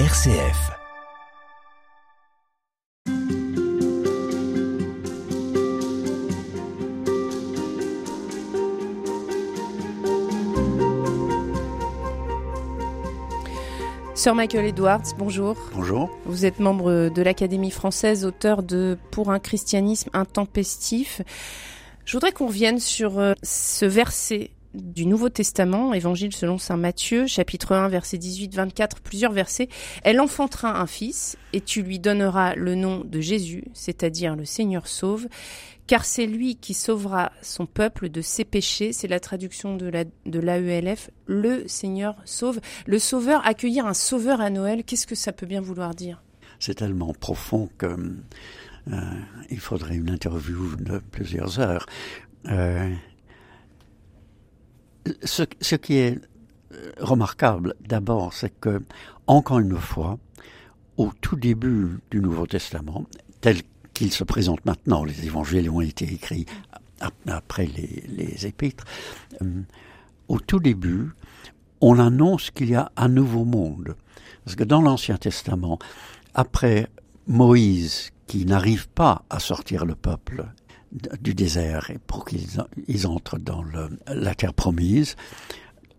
RCF. Sir Michael Edwards, bonjour. Bonjour. Vous êtes membre de l'Académie française, auteur de Pour un christianisme intempestif. Je voudrais qu'on revienne sur euh, ce verset du Nouveau Testament, Évangile selon Saint Matthieu, chapitre 1, verset 18-24, plusieurs versets. Elle enfantera un fils, et tu lui donneras le nom de Jésus, c'est-à-dire le Seigneur sauve, car c'est lui qui sauvera son peuple de ses péchés. C'est la traduction de la de l'AELF. Le Seigneur sauve. Le Sauveur, accueillir un Sauveur à Noël, qu'est-ce que ça peut bien vouloir dire? C'est tellement profond que euh, il faudrait une interview de plusieurs heures. Euh, ce, qui est remarquable, d'abord, c'est que, encore une fois, au tout début du Nouveau Testament, tel qu'il se présente maintenant, les évangiles ont été écrits après les, les épîtres, euh, au tout début, on annonce qu'il y a un nouveau monde. Parce que dans l'Ancien Testament, après Moïse, qui n'arrive pas à sortir le peuple du désert et pour qu'ils ils entrent dans le, la terre promise,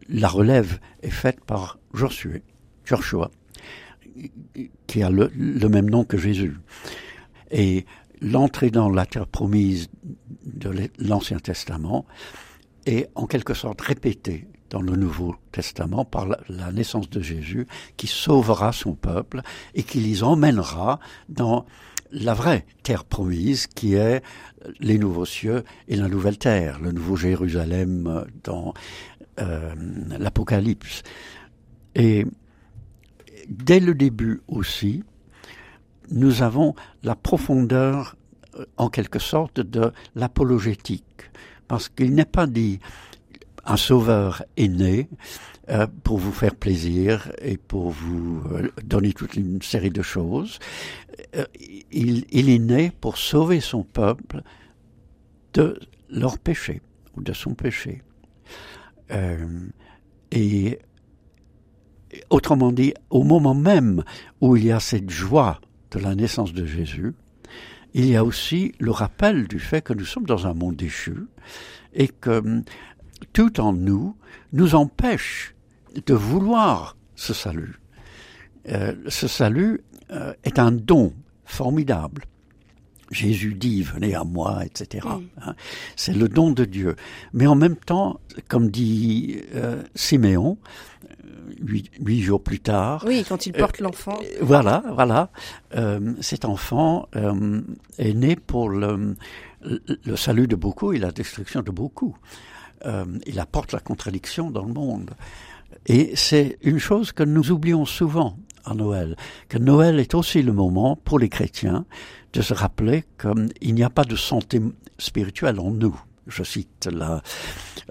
la relève est faite par Josué, Joshua, qui a le, le même nom que Jésus. Et l'entrée dans la terre promise de l'Ancien Testament est en quelque sorte répétée dans le Nouveau Testament par la, la, naissance de Jésus qui sauvera son peuple et qui les emmènera dans la vraie terre promise qui est les nouveaux cieux et la nouvelle terre, le nouveau Jérusalem dans euh, l'Apocalypse. Et dès le début aussi, nous avons la profondeur, en quelque sorte, de l'apologétique, parce qu'il n'est pas dit un sauveur est né euh, pour vous faire plaisir et pour vous euh, donner toute une série de choses. Euh, il, il, est né pour sauver son peuple de leur péché ou de son péché. et autrement dit, au moment même où il y a cette joie de la naissance de Jésus, il y a aussi le rappel du fait que nous sommes dans un monde déchu et que tout en nous nous empêche de vouloir ce salut. Euh, ce salut euh, est un don formidable. Jésus dit venez à moi, etc. Mm. Hein, c'est le don de Dieu. Mais en même temps, comme dit euh, Siméon, huit, huit, jours plus tard. Oui, quand il porte l'enfant. Voilà, voilà. cet enfant est né pour le, le salut de beaucoup et la destruction de beaucoup euh, il apporte la contradiction dans le monde. Et c'est une chose que nous oublions souvent à Noël, que Noël est aussi le moment pour les chrétiens de se rappeler qu'il n'y a pas de santé spirituelle en nous. Je cite la,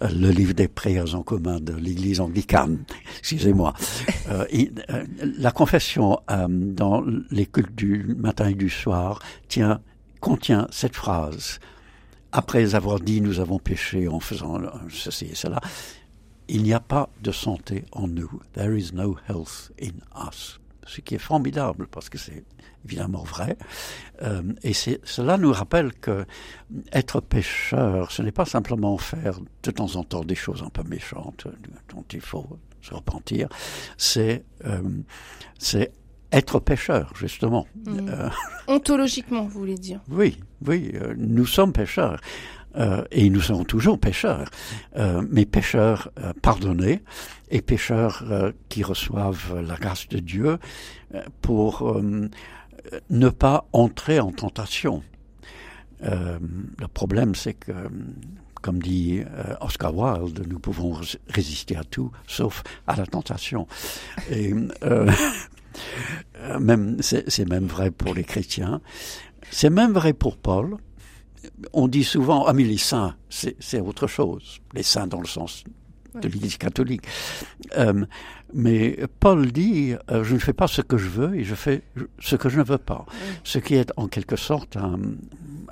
le livre des prières en commun de l'Église anglicane, excusez-moi. Euh, euh, la confession euh, dans les cultes du matin et du soir tient, contient cette phrase après avoir dit nous avons péché en faisant ceci et cela, il n'y a pas de santé en nous. There is no health in us. Ce qui est formidable parce que c'est évidemment vrai. Euh, et cela nous rappelle que être pécheur, ce n'est pas simplement faire de temps en temps des choses un peu méchantes dont il faut se repentir. C'est euh, c'est être pécheur, justement. Mmh. Euh, Ontologiquement, vous voulez dire Oui, oui, euh, nous sommes pécheurs. Euh, et nous sommes toujours pécheurs, euh, mais pécheurs euh, pardonnés et pécheurs qui reçoivent la grâce de Dieu pour ne pas entrer en tentation. le problème, c'est que, comme dit Oscar Wilde, nous pouvons résister à tout sauf à la tentation. Et même c'est même vrai pour les chrétiens. C'est même vrai pour Paul. On dit souvent, ah mais les saints, c'est autre chose. Les saints dans le sens de l'Église catholique. Euh, mais Paul dit, euh, je ne fais pas ce que je veux et je fais ce que je ne veux pas. Ce qui est en quelque sorte un,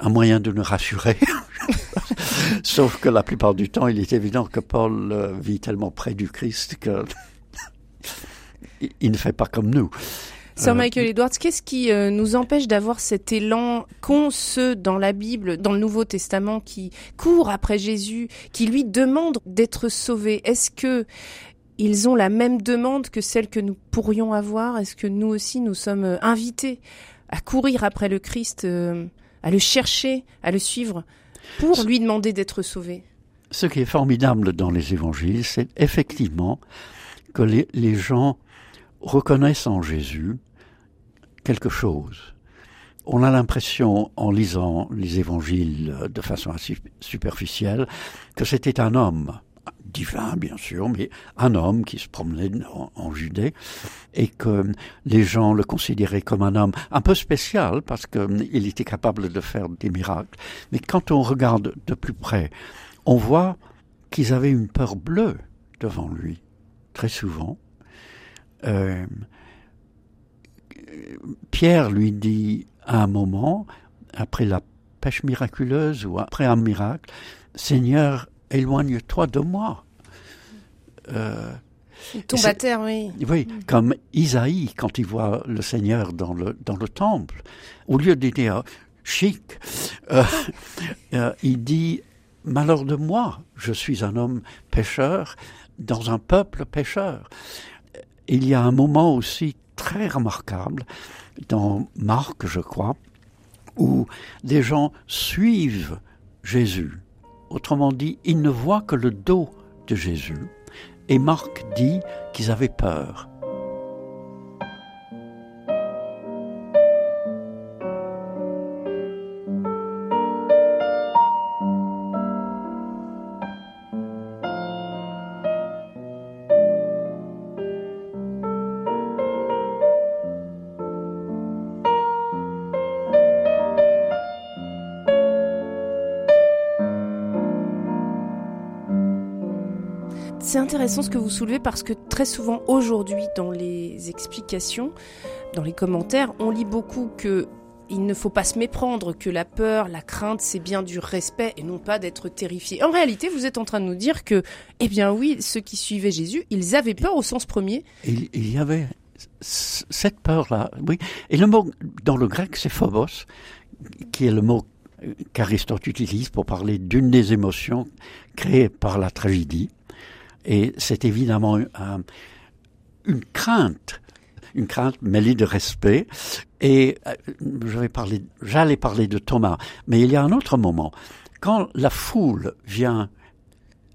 un moyen de nous rassurer. Sauf que la plupart du temps, il est évident que Paul euh, vit tellement près du Christ que il ne fait pas comme nous. Sir Michael Edwards, qu'est-ce qui nous empêche d'avoir cet élan qu'ont ceux dans la Bible, dans le Nouveau Testament, qui courent après Jésus, qui lui demandent d'être sauvés? Est-ce que ils ont la même demande que celle que nous pourrions avoir? Est-ce que nous aussi nous sommes invités à courir après le Christ, à le chercher, à le suivre pour lui demander d'être sauvé. Ce qui est formidable dans les évangiles, c'est effectivement que les, gens reconnaissent en Jésus quelque chose. On a l'impression, en lisant les évangiles de façon assez superficielle, que c'était un homme divin bien sûr, mais un homme qui se promenait en, Judée et que les gens le considéraient comme un homme un peu spécial parce qu'il était capable de faire des miracles. Mais quand on regarde de plus près, on voit qu'ils avaient une peur bleue devant lui, très souvent. Euh, Pierre lui dit à un moment, après la pêche miraculeuse ou après un miracle, Seigneur, éloigne-toi de moi. Euh, il tombe à terre, oui. Oui, comme Isaïe, quand il voit le Seigneur dans le, dans le temple, au lieu de dire chic, euh, euh, il dit Malheur de moi, je suis un homme pécheur dans un peuple pécheur. Il y a un moment aussi très remarquable dans Marc, je crois, où des gens suivent Jésus Autrement dit, ils ne voient que le dos de Jésus. Et Marc dit qu'ils avaient peur. C'est intéressant ce que vous soulevez parce que très souvent aujourd'hui dans les explications, dans les commentaires, on lit beaucoup que il ne faut pas se méprendre, que la peur, la crainte, c'est bien du respect et non pas d'être terrifié. En réalité, vous êtes en train de nous dire que, eh bien oui, ceux qui suivaient Jésus, ils avaient peur au sens premier. Il, il y avait cette peur-là, oui. Et le mot dans le grec, c'est phobos, qui est le mot qu'Aristote utilise pour parler d'une des émotions créées par la tragédie. Et c'est évidemment une crainte, une crainte mêlée de respect. Et euh, j'allais parler, j'allais parler de Thomas, mais il y a un autre moment. Quand la foule vient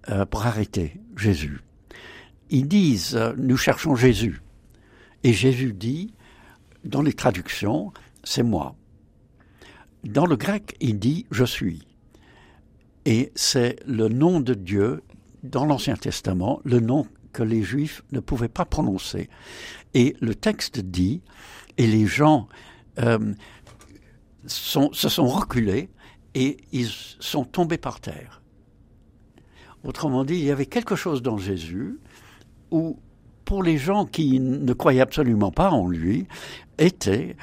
euh, pour arrêter Jésus, ils disent euh, Nous cherchons Jésus. Et Jésus dit, dans les traductions, c'est moi. Dans le grec, il dit Je suis. Et c'est le nom de Dieu dans l'Ancien Testament le nom que les Juifs ne pouvaient pas prononcer. Et le texte dit, et les gens euh, se sont reculés et ils sont tombés par terre. Autrement dit, il y avait quelque chose dans Jésus où, pour les gens qui ne croyaient absolument pas en lui, était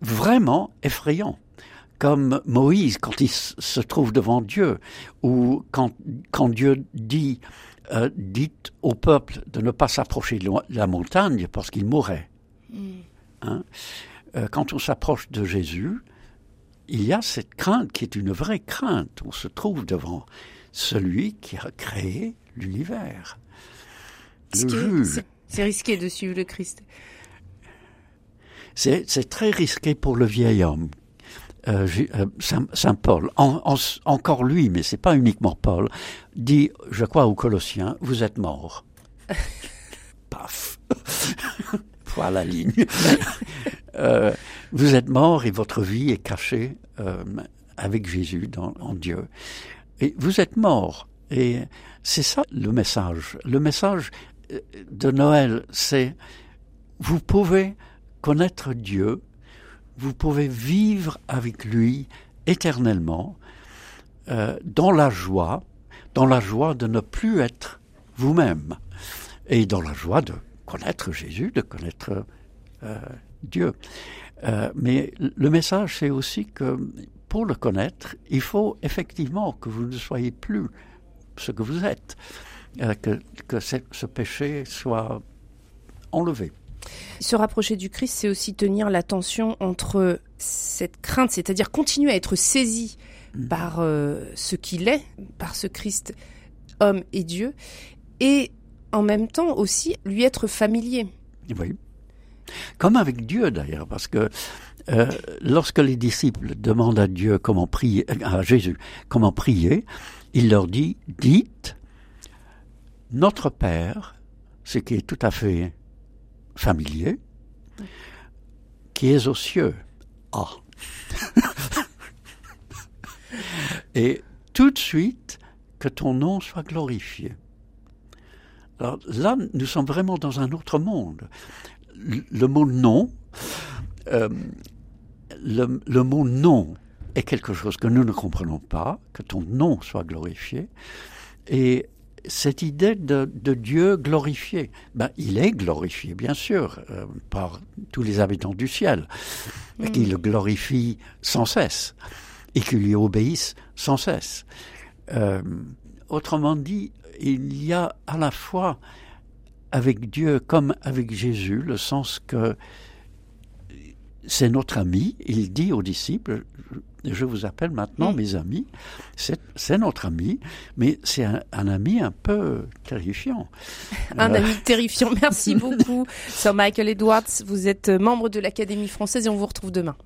vraiment effrayant comme Moïse quand il se trouve devant Dieu, ou quand, quand Dieu dit euh, dites au peuple de ne pas s'approcher de la montagne parce qu'il mourrait. Mm. Hein? Euh, quand on s'approche de Jésus, il y a cette crainte qui est une vraie crainte. On se trouve devant celui qui a créé l'univers. C'est risqué de suivre le Christ. C'est très risqué pour le vieil homme euh, euh, Saint, Paul, encore lui, mais c'est pas uniquement Paul, dit, je crois aux Colossiens, vous êtes morts. Paf. Voilà la ligne. Euh, vous êtes morts et votre vie est cachée avec Jésus dans, en Dieu. Et vous êtes morts. Et c'est ça le message. Le message de Noël, c'est vous pouvez connaître Dieu vous pouvez vivre avec lui éternellement euh, dans la joie, dans la joie de ne plus être vous-même et dans la joie de connaître Jésus, de connaître euh, Dieu. Euh, mais le message, c'est aussi que pour le connaître, il faut effectivement que vous ne soyez plus ce que vous êtes, que, que ce péché soit enlevé. Se rapprocher du Christ, c'est aussi tenir la tension entre cette crainte, c'est-à-dire continuer à être saisi mm. par euh, ce qu'il est, par ce Christ homme et Dieu, et en même temps aussi lui être familier. Oui. Comme avec Dieu d'ailleurs, parce que euh, lorsque les disciples demandent à Dieu comment prier, à Jésus comment prier, il leur dit dites notre Père, ce qui est tout à fait familier, qui est aux cieux. Ah. Et tout de suite que ton nom soit glorifié. Alors là, nous sommes vraiment dans un autre monde. Le, mot non, euh, le, le, mot non est quelque chose que nous ne comprenons pas, que ton nom soit glorifié. Et cette idée de, Dieu glorifié, ben, il est glorifié, bien sûr, euh, par tous les habitants du ciel, qui le glorifient sans cesse et qui lui obéissent sans cesse. Euh, autrement dit, il y a à la fois avec Dieu comme avec Jésus le sens que c'est notre ami. Il dit aux disciples, je vous appelle maintenant mm. mes amis. C'est notre ami, mais c'est un, ami un peu terrifiant. un ami terrifiant. Merci beaucoup, Sir Michael Edwards. Vous êtes membre de l'Académie française et on vous retrouve demain.